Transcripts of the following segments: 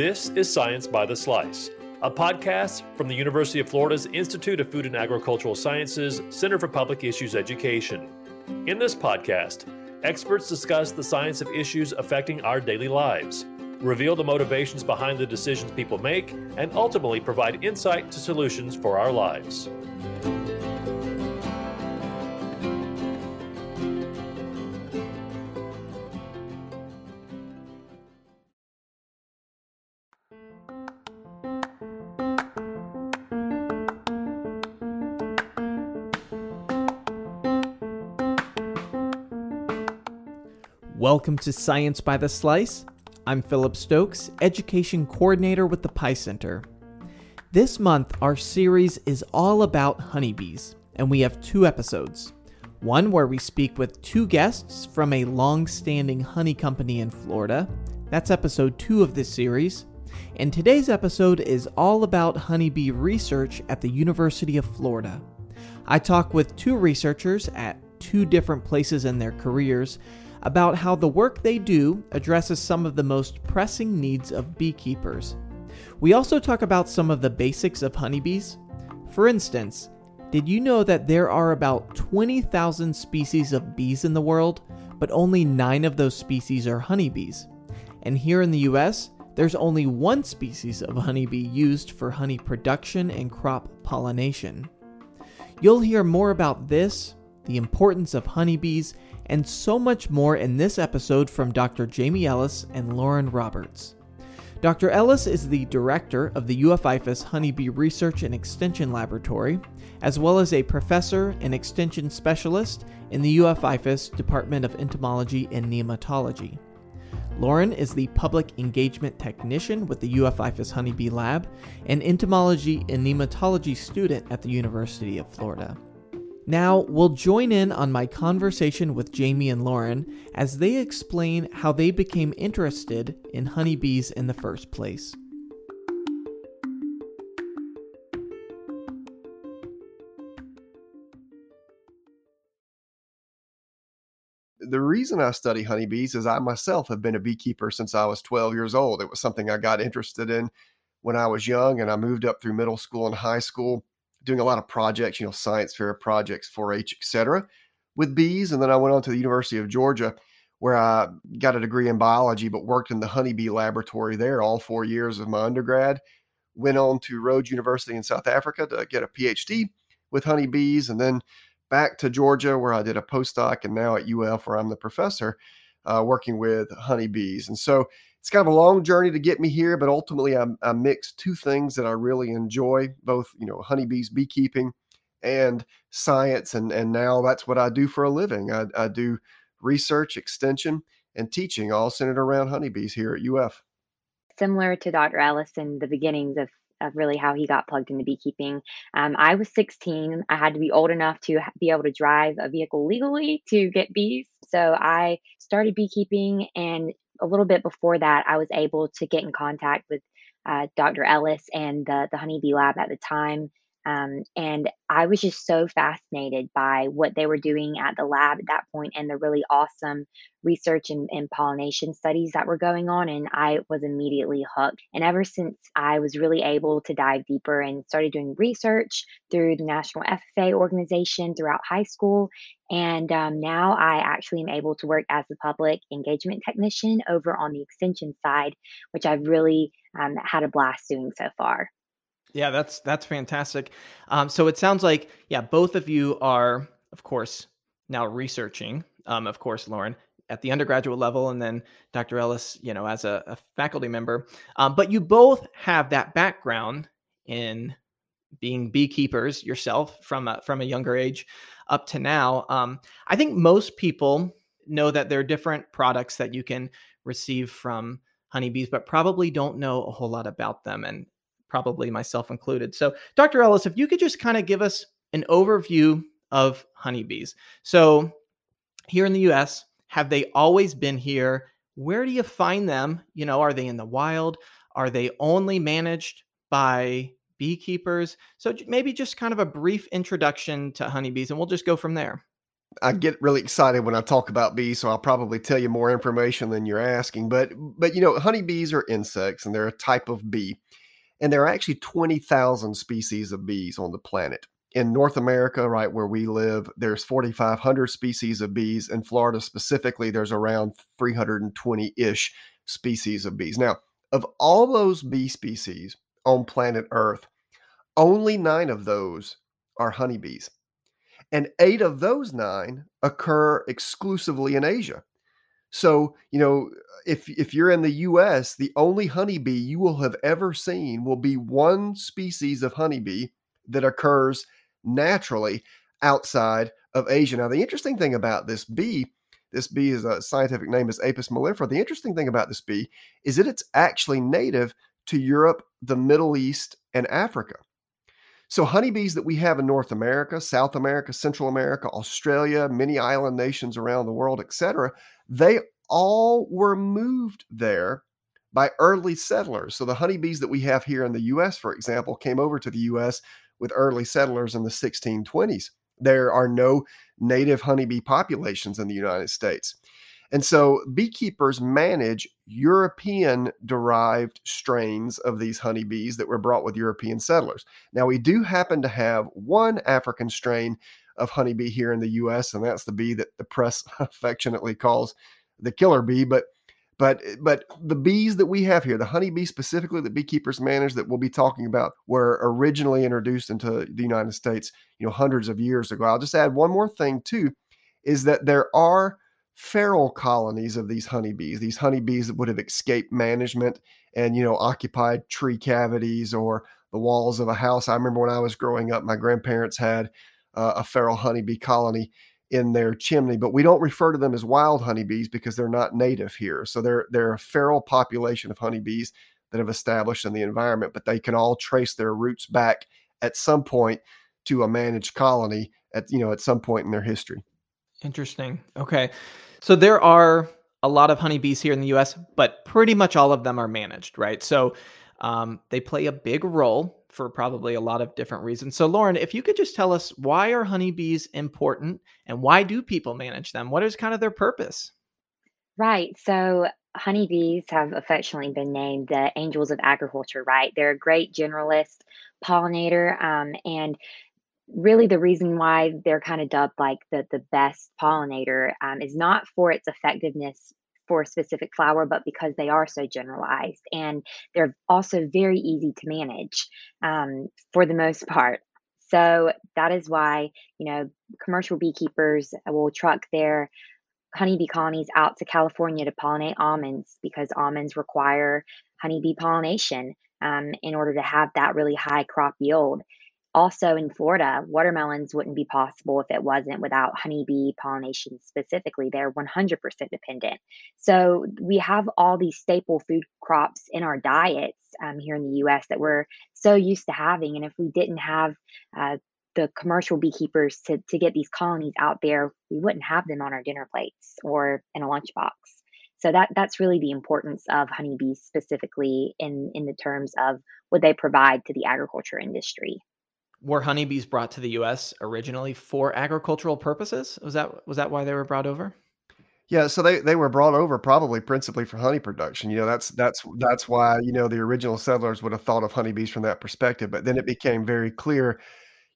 This is Science by the Slice, a podcast from the University of Florida's Institute of Food and Agricultural Sciences Center for Public Issues Education. In this podcast, experts discuss the science of issues affecting our daily lives, reveal the motivations behind the decisions people make, and ultimately provide insight to solutions for our lives. Welcome to Science by the Slice. I'm Philip Stokes, Education Coordinator with the Pie Center. This month, our series is all about honeybees, and we have two episodes. One where we speak with two guests from a long standing honey company in Florida. That's episode two of this series. And today's episode is all about honeybee research at the University of Florida. I talk with two researchers at two different places in their careers about how the work they do addresses some of the most pressing needs of beekeepers. We also talk about some of the basics of honeybees. For instance, did you know that there are about 20,000 species of bees in the world, but only 9 of those species are honeybees? And here in the US, there's only one species of honeybee used for honey production and crop pollination. You'll hear more about this, the importance of honeybees, and so much more in this episode from Dr. Jamie Ellis and Lauren Roberts. Dr. Ellis is the director of the UF IFAS Honeybee Research and Extension Laboratory, as well as a professor and extension specialist in the UF IFAS Department of Entomology and Nematology. Lauren is the public engagement technician with the UF IFAS Honeybee Lab and entomology and nematology student at the University of Florida. Now, we'll join in on my conversation with Jamie and Lauren as they explain how they became interested in honeybees in the first place. the reason I study honeybees is I myself have been a beekeeper since I was 12 years old. It was something I got interested in when I was young, and I moved up through middle school and high school doing a lot of projects, you know, science fair projects, 4-H, etc., with bees. And then I went on to the University of Georgia, where I got a degree in biology, but worked in the honeybee laboratory there all four years of my undergrad. Went on to Rhodes University in South Africa to get a PhD with honeybees, and then back to Georgia, where I did a postdoc, and now at UF, where I'm the professor, uh, working with honeybees. And so it's kind of a long journey to get me here, but ultimately I, I mix two things that I really enjoy, both, you know, honeybees, beekeeping and science. And, and now that's what I do for a living. I, I do research, extension, and teaching all centered around honeybees here at UF. Similar to Dr. Ellis in the beginnings of of really how he got plugged into beekeeping. Um, I was 16. I had to be old enough to be able to drive a vehicle legally to get bees. So I started beekeeping and a little bit before that, I was able to get in contact with uh, Dr. Ellis and the, the honeybee lab at the time. Um, and I was just so fascinated by what they were doing at the lab at that point and the really awesome research and, and, pollination studies that were going on. And I was immediately hooked. And ever since I was really able to dive deeper and started doing research through the National FFA organization throughout high school. And um, now I actually am able to work as a public engagement technician over on the extension side, which I've really um, had a blast doing so far. Yeah, that's that's fantastic. Um, so it sounds like yeah, both of you are, of course, now researching. Um, of course, Lauren at the undergraduate level, and then Dr. Ellis, you know, as a, a faculty member. Um, but you both have that background in being beekeepers yourself from a, from a younger age up to now. Um, I think most people know that there are different products that you can receive from honeybees, but probably don't know a whole lot about them. And probably myself included. So, Dr. Ellis, if you could just kind of give us an overview of honeybees. So, here in the US, have they always been here? Where do you find them? You know, are they in the wild? Are they only managed by beekeepers? So, maybe just kind of a brief introduction to honeybees, and we'll just go from there. I get really excited when I talk about bees, so I'll probably tell you more information than you're asking. But but you know, honeybees are insects and they're a type of bee. And there are actually 20,000 species of bees on the planet. In North America, right where we live, there's 4,500 species of bees. In Florida specifically, there's around 320 ish species of bees. Now, of all those bee species on planet Earth, only nine of those are honeybees. And eight of those nine occur exclusively in Asia. So, you know, if if you're in the US, the only honeybee you will have ever seen will be one species of honeybee that occurs naturally outside of Asia. Now, the interesting thing about this bee, this bee is a scientific name is Apis mellifera. The interesting thing about this bee is that it's actually native to Europe, the Middle East, and Africa. So, honeybees that we have in North America, South America, Central America, Australia, many island nations around the world, etc., they all were moved there by early settlers. So, the honeybees that we have here in the US, for example, came over to the US with early settlers in the 1620s. There are no native honeybee populations in the United States. And so beekeepers manage European derived strains of these honeybees that were brought with European settlers. Now, we do happen to have one African strain of honeybee here in the US, and that's the bee that the press affectionately calls the killer bee. But but but the bees that we have here, the honeybee specifically that beekeepers manage that we'll be talking about, were originally introduced into the United States, you know, hundreds of years ago. I'll just add one more thing too, is that there are feral colonies of these honeybees, these honeybees that would have escaped management and, you know, occupied tree cavities or the walls of a house. I remember when I was growing up, my grandparents had uh, a feral honeybee colony in their chimney, but we don't refer to them as wild honeybees because they're not native here. So they're they're a feral population of honeybees that have established in the environment, but they can all trace their roots back at some point to a managed colony at you know at some point in their history. Interesting. Okay. So there are a lot of honeybees here in the US, but pretty much all of them are managed, right? So um, they play a big role for probably a lot of different reasons. So, Lauren, if you could just tell us why are honeybees important and why do people manage them? What is kind of their purpose? Right. So, honeybees have affectionately been named the angels of agriculture, right? They're a great generalist pollinator. Um, and really the reason why they're kind of dubbed like the the best pollinator um, is not for its effectiveness for a specific flower, but because they are so generalized and they're also very easy to manage um, for the most part. So that is why you know commercial beekeepers will truck their honeybee colonies out to California to pollinate almonds because almonds require honeybee pollination um, in order to have that really high crop yield also in Florida, watermelons wouldn't be possible if it wasn't without honeybee pollination specifically. They're 100% dependent. So we have all these staple food crops in our diets um, here in the US that we're so used to having. And if we didn't have uh, the commercial beekeepers to, to get these colonies out there, we wouldn't have them on our dinner plates or in a lunchbox. So that that's really the importance of honeybees specifically in in the terms of what they provide to the agriculture industry were honeybees brought to the U.S. originally for agricultural purposes? Was that was that why they were brought over? Yeah, so they, they were brought over probably principally for honey production. You know, that's that's that's why you know the original settlers would have thought of honeybees from that perspective. But then it became very clear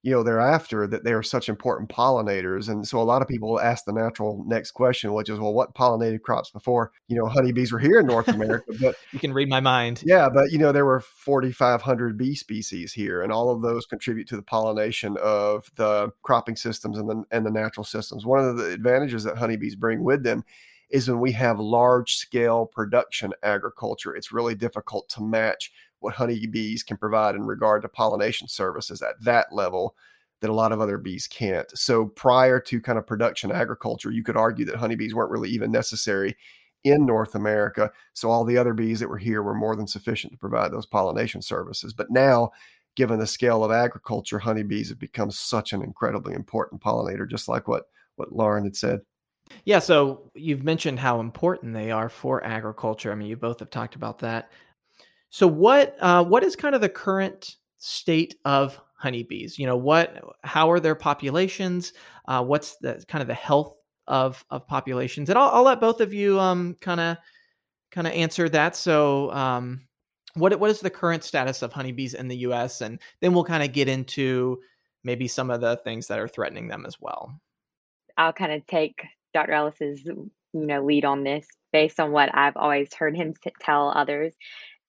you know thereafter that they are such important pollinators and so a lot of people ask the natural next question which is well what pollinated crops before you know honeybees were here in north america? But you can read my mind. Yeah but you know there were 4500 bee species here and all of those contribute to the pollination of the cropping systems and the, and the natural systems. One of the advantages that honeybees bring with them is when we have large scale production agriculture it's really difficult to match what honeybees can provide in regard to pollination services at that level that a lot of other bees can't. So prior to kind of production agriculture, you could argue that honeybees weren't really even necessary in North America. So all the other bees that were here were more than sufficient to provide those pollination services. But now, given the scale of agriculture, honeybees have become such an incredibly important pollinator, just like what what Lauren had said. Yeah, so you've mentioned how important they are for agriculture. I mean, you both have talked about that. So what uh, what is kind of the current state of honeybees? You know, what, how are their populations? Uh, what's the kind of the health of of populations? And I'll, I'll let both of you um kind of kind of answer that. So, um, what what is the current status of honeybees in the U.S. and then we'll kind of get into maybe some of the things that are threatening them as well. I'll kind of take Dr. Ellis's you know lead on this based on what I've always heard him tell others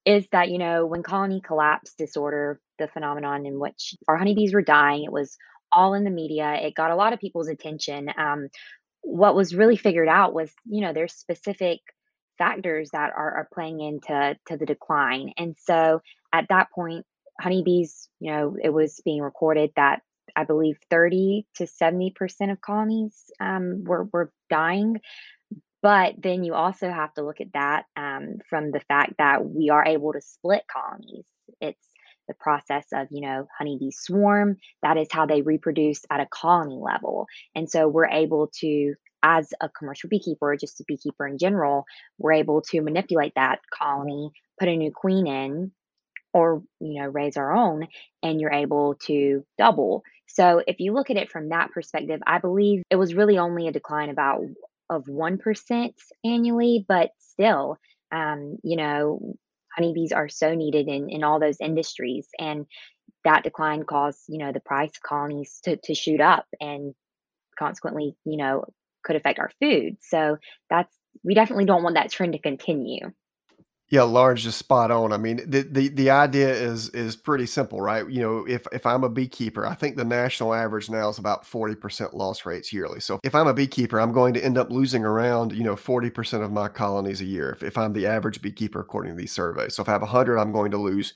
is that you know when colony collapse disorder the phenomenon in which our honeybees were dying it was all in the media it got a lot of people's attention um, what was really figured out was you know there's specific factors that are, are playing into to the decline and so at that point honeybees you know it was being recorded that i believe 30 to 70 percent of colonies um, were, were dying but then you also have to look at that um, from the fact that we are able to split colonies. It's the process of you know honeybees swarm. That is how they reproduce at a colony level. And so we're able to as a commercial beekeeper just a beekeeper in general we're able to manipulate that colony put a new queen in or you know raise our own and you're able to double. So if you look at it from that perspective i believe it was really only a decline about of 1% annually but still um, you know honeybees are so needed in, in all those industries and that decline caused you know the price of colonies to, to shoot up and consequently you know could affect our food. So that's we definitely don't want that trend to continue yeah, Lauren's just spot on. I mean, the, the the idea is is pretty simple, right? You know, if if I'm a beekeeper, I think the national average now is about 40% loss rates yearly. So if I'm a beekeeper, I'm going to end up losing around, you know, 40% of my colonies a year if, if I'm the average beekeeper according to these surveys. So if I have 100, I'm going to lose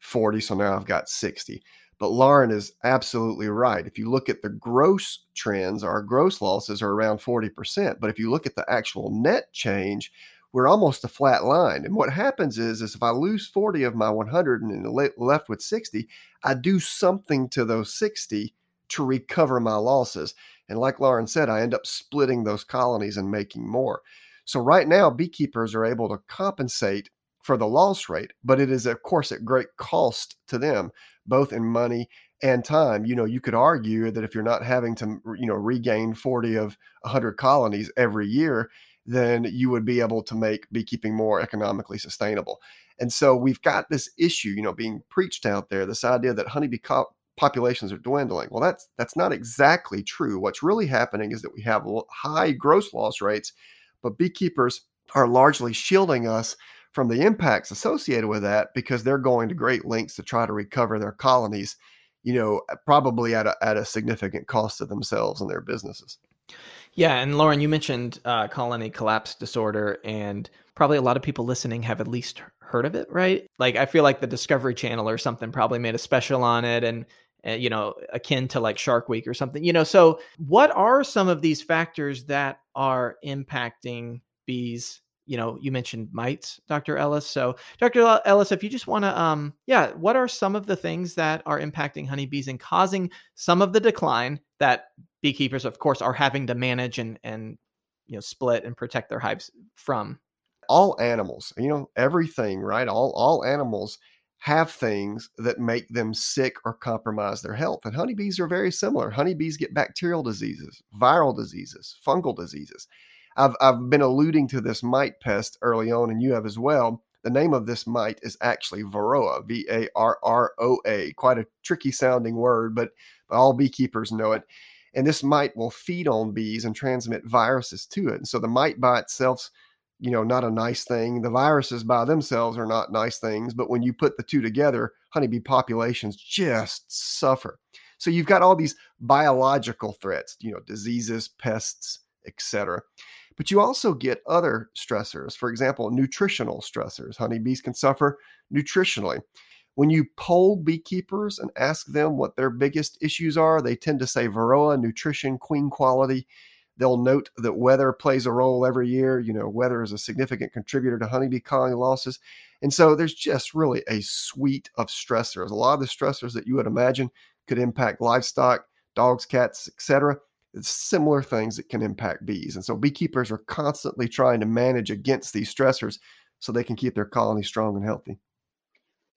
40, so now I've got 60. But Lauren is absolutely right. If you look at the gross trends, our gross losses are around 40%, but if you look at the actual net change, we're almost a flat line. And what happens is, is if I lose 40 of my 100 and left with 60, I do something to those 60 to recover my losses. And like Lauren said, I end up splitting those colonies and making more. So right now, beekeepers are able to compensate for the loss rate, but it is, of course, at great cost to them, both in money and time. You know, you could argue that if you're not having to, you know, regain 40 of 100 colonies every year, then you would be able to make beekeeping more economically sustainable. And so we've got this issue, you know, being preached out there, this idea that honeybee co- populations are dwindling. Well, that's that's not exactly true. What's really happening is that we have high gross loss rates, but beekeepers are largely shielding us from the impacts associated with that because they're going to great lengths to try to recover their colonies, you know, probably at a, at a significant cost to themselves and their businesses. Yeah, and Lauren, you mentioned uh, colony collapse disorder, and probably a lot of people listening have at least heard of it, right? Like, I feel like the Discovery Channel or something probably made a special on it, and uh, you know, akin to like Shark Week or something. You know, so what are some of these factors that are impacting bees? You know, you mentioned mites, Dr. Ellis. So, Dr. Ellis, if you just want to, um, yeah, what are some of the things that are impacting honeybees and causing some of the decline that beekeepers, of course, are having to manage and and you know split and protect their hives from. All animals, you know, everything, right? All all animals have things that make them sick or compromise their health. And honeybees are very similar. Honeybees get bacterial diseases, viral diseases, fungal diseases. I've, I've been alluding to this mite pest early on, and you have as well. The name of this mite is actually Varroa, V A R R O A. Quite a tricky sounding word, but, but all beekeepers know it and this mite will feed on bees and transmit viruses to it. And so the mite by itself's, you know, not a nice thing. The viruses by themselves are not nice things, but when you put the two together, honeybee populations just suffer. So you've got all these biological threats, you know, diseases, pests, etc. But you also get other stressors. For example, nutritional stressors. Honeybees can suffer nutritionally. When you poll beekeepers and ask them what their biggest issues are, they tend to say varroa, nutrition, queen quality. They'll note that weather plays a role every year. You know, weather is a significant contributor to honeybee colony losses. And so there's just really a suite of stressors. A lot of the stressors that you would imagine could impact livestock, dogs, cats, etc. Similar things that can impact bees. And so beekeepers are constantly trying to manage against these stressors so they can keep their colony strong and healthy.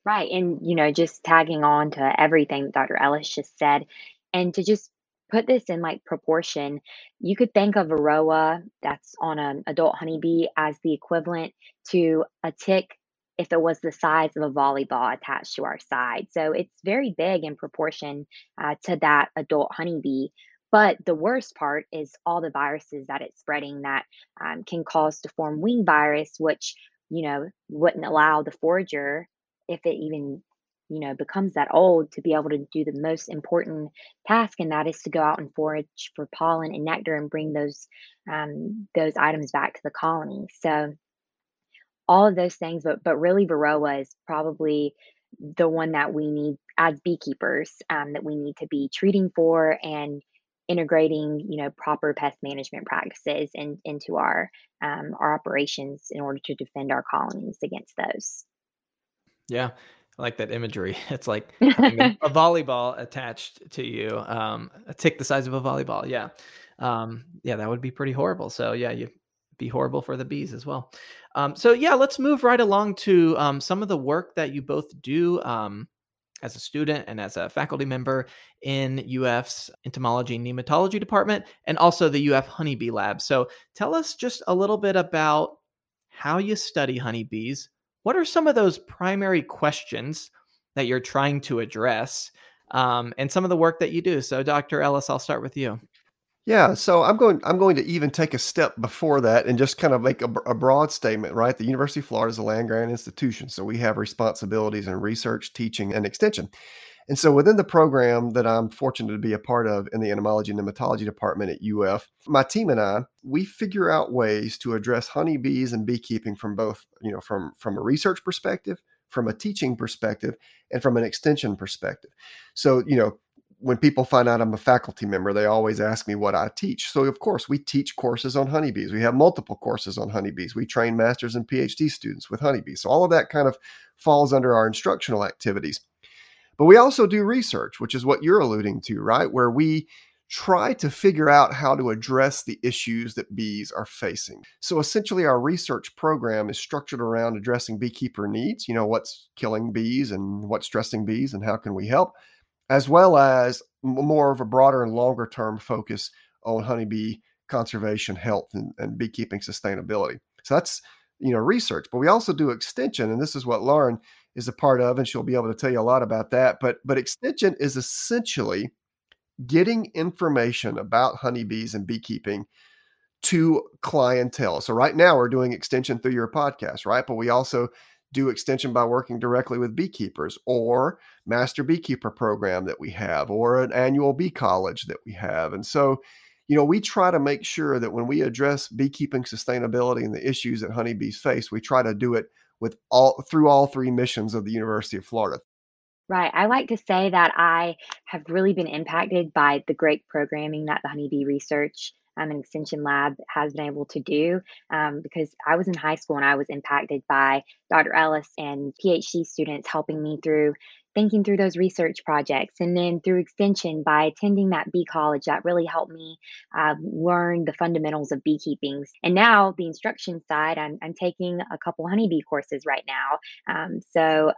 Right. And, you know, just tagging on to everything that Dr. Ellis just said, and to just put this in like proportion, you could think of Varroa that's on an adult honeybee as the equivalent to a tick if it was the size of a volleyball attached to our side. So it's very big in proportion uh, to that adult honeybee. But the worst part is all the viruses that it's spreading that um, can cause deformed wing virus, which you know wouldn't allow the forager if it even you know becomes that old to be able to do the most important task and that is to go out and forage for pollen and nectar and bring those um, those items back to the colony. So all of those things but but really varroa is probably the one that we need as beekeepers um, that we need to be treating for and integrating you know proper pest management practices in, into our um, our operations in order to defend our colonies against those yeah. I like that imagery. It's like a, volleyball attached to you, um, a tick the size of a volleyball. Yeah. Um, yeah, that would be pretty horrible. So yeah, you'd be horrible for the bees as well. Um, so yeah, let's move right along to um, some of the work that you both do um, as a student and as a faculty member in UF's entomology and nematology department, and also the UF honeybee lab. So tell us just a little bit about how you study honeybees, what are some of those primary questions that you're trying to address um, and some of the work that you do? So, Dr. Ellis, I'll start with you. Yeah, so I'm going. I'm going to even take a step before that and just kind of make a, a broad statement. Right, the University of Florida is a land grant institution, so we have responsibilities in research, teaching, and extension. And so within the program that I'm fortunate to be a part of in the entomology and nematology department at UF, my team and I, we figure out ways to address honeybees and beekeeping from both, you know, from from a research perspective, from a teaching perspective, and from an extension perspective. So, you know, when people find out I'm a faculty member, they always ask me what I teach. So, of course, we teach courses on honeybees. We have multiple courses on honeybees. We train masters and PhD students with honeybees. So, all of that kind of falls under our instructional activities. But we also do research, which is what you're alluding to, right? Where we try to figure out how to address the issues that bees are facing. So essentially, our research program is structured around addressing beekeeper needs, you know, what's killing bees and what's stressing bees and how can we help, as well as more of a broader and longer term focus on honeybee conservation, health, and, and beekeeping sustainability. So that's, you know, research. But we also do extension, and this is what Lauren is a part of, and she'll be able to tell you a lot about that. But but extension is essentially getting information about honeybees and beekeeping to clientele. So right now we're doing extension through your podcast, right? But we also do extension by working directly with beekeepers or master beekeeper program that we have or an annual bee college that we have. And so, you know, we try to make sure that when we address beekeeping sustainability and the issues that honeybees face, we try to do it with all through all three missions of the University of Florida. Right. I like to say that I have really been impacted by the great programming that the Honeybee Research um, and Extension Lab has been able to do um, because I was in high school and I was impacted by Dr. Ellis and PhD students helping me through thinking through those research projects and then through extension by attending that bee college that really helped me uh, learn the fundamentals of beekeeping. And now the instruction side i'm, I'm taking a couple honeybee courses right now um, so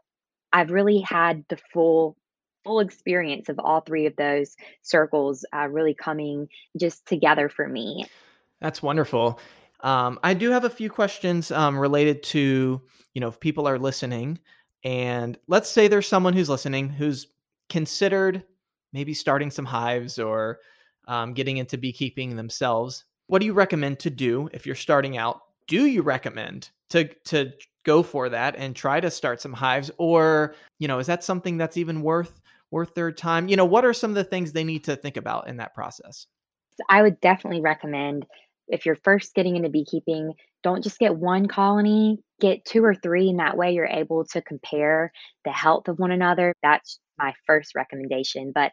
i've really had the full full experience of all three of those circles uh, really coming just together for me. That's wonderful. Um, i do have a few questions um, related to you know if people are listening and let's say there's someone who's listening who's considered maybe starting some hives or um, getting into beekeeping themselves. What do you recommend to do if you're starting out? Do you recommend to to go for that and try to start some hives, or you know, is that something that's even worth worth their time? You know, what are some of the things they need to think about in that process? I would definitely recommend if you're first getting into beekeeping, don't just get one colony, get two or three, and that way you're able to compare the health of one another. That's my first recommendation. But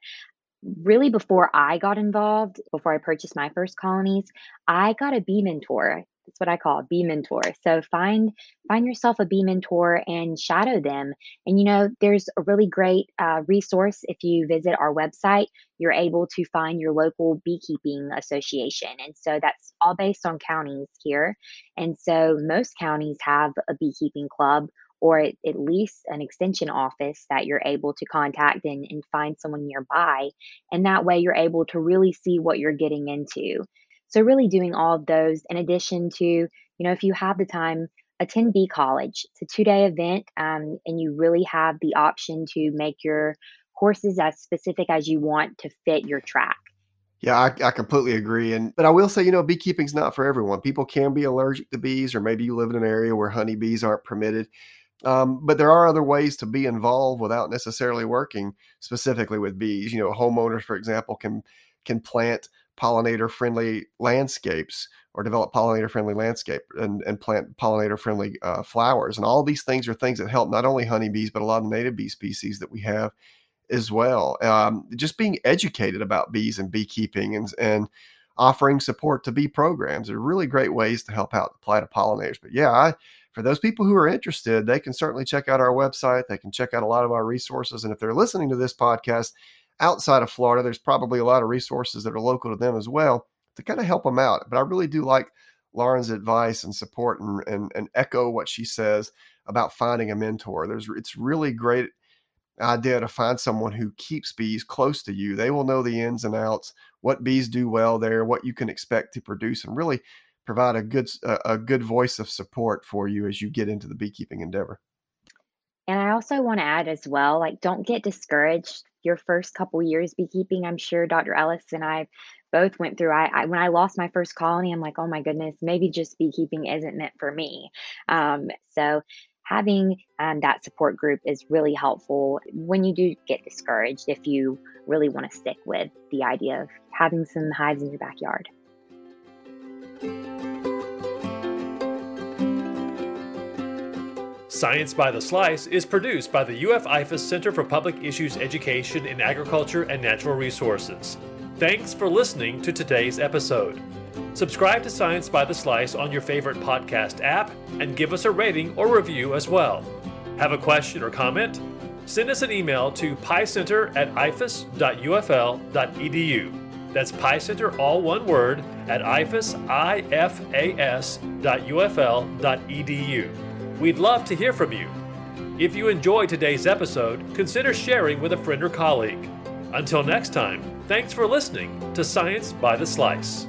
really, before I got involved, before I purchased my first colonies, I got a bee mentor. That's what I call a bee mentor. So find find yourself a bee mentor and shadow them. And you know, there's a really great uh, resource if you visit our website. You're able to find your local beekeeping association, and so that's all based on counties here. And so most counties have a beekeeping club or at, at least an extension office that you're able to contact and, and find someone nearby. And that way you're able to really see what you're getting into. So, really doing all of those in addition to, you know, if you have the time, attend Bee College. It's a two day event, um, and you really have the option to make your courses as specific as you want to fit your track. Yeah, I, I, completely agree. And but I will say, you know, beekeeping's not for everyone. People can be allergic to bees, or maybe you live in an area where honeybees aren't permitted. Um, but there are other ways to be involved without necessarily working specifically with bees. You know, homeowners, for example, can can plant pollinator friendly landscapes or develop pollinator friendly landscape and, and plant pollinator friendly uh, flowers. And all these things are things that help not only honeybees, but a lot of native bee species that we have as well. Um, just being educated about bees and beekeeping and, and offering support to bee programs are really great ways to help out the of pollinators. But yeah, I, for those people who are interested, they can certainly check out our website. They can check out a lot of our resources. And if they're listening to this podcast outside of Florida, there's probably a lot of resources that are local to them as well to kind of help them out. But I really do like Lauren's advice and support and, and, and echo what she says about finding a mentor. There's it's really great idea to find someone who keeps bees close to you. They will know the ins and outs, what bees do well there, what you can expect to produce, and really provide a good a good voice of support for you as you get into the beekeeping endeavor. And I also want to add as well, like don't get discouraged your first couple years beekeeping. I'm sure Dr. Ellis and I both went through. I, I, when I lost my first colony, I'm like, oh my goodness, maybe just beekeeping isn't meant for me. Um, so having um, that support group is really helpful when you do get discouraged. If you really want to stick with the idea of having some hives in your backyard. Science by the Slice is produced by the UF IFAS Center for Public Issues Education in Agriculture and Natural Resources. Thanks for listening to today's episode. Subscribe to Science by the Slice on your favorite podcast app and give us a rating or review as well. Have a question or comment? Send us an email to piecenter at ifas.ufl.edu. That's piecenter, all one word, at ifas, I-F-A-S, ufl.edu. We'd love to hear from you. If you enjoyed today's episode, consider sharing with a friend or colleague. Until next time, thanks for listening to Science by the Slice.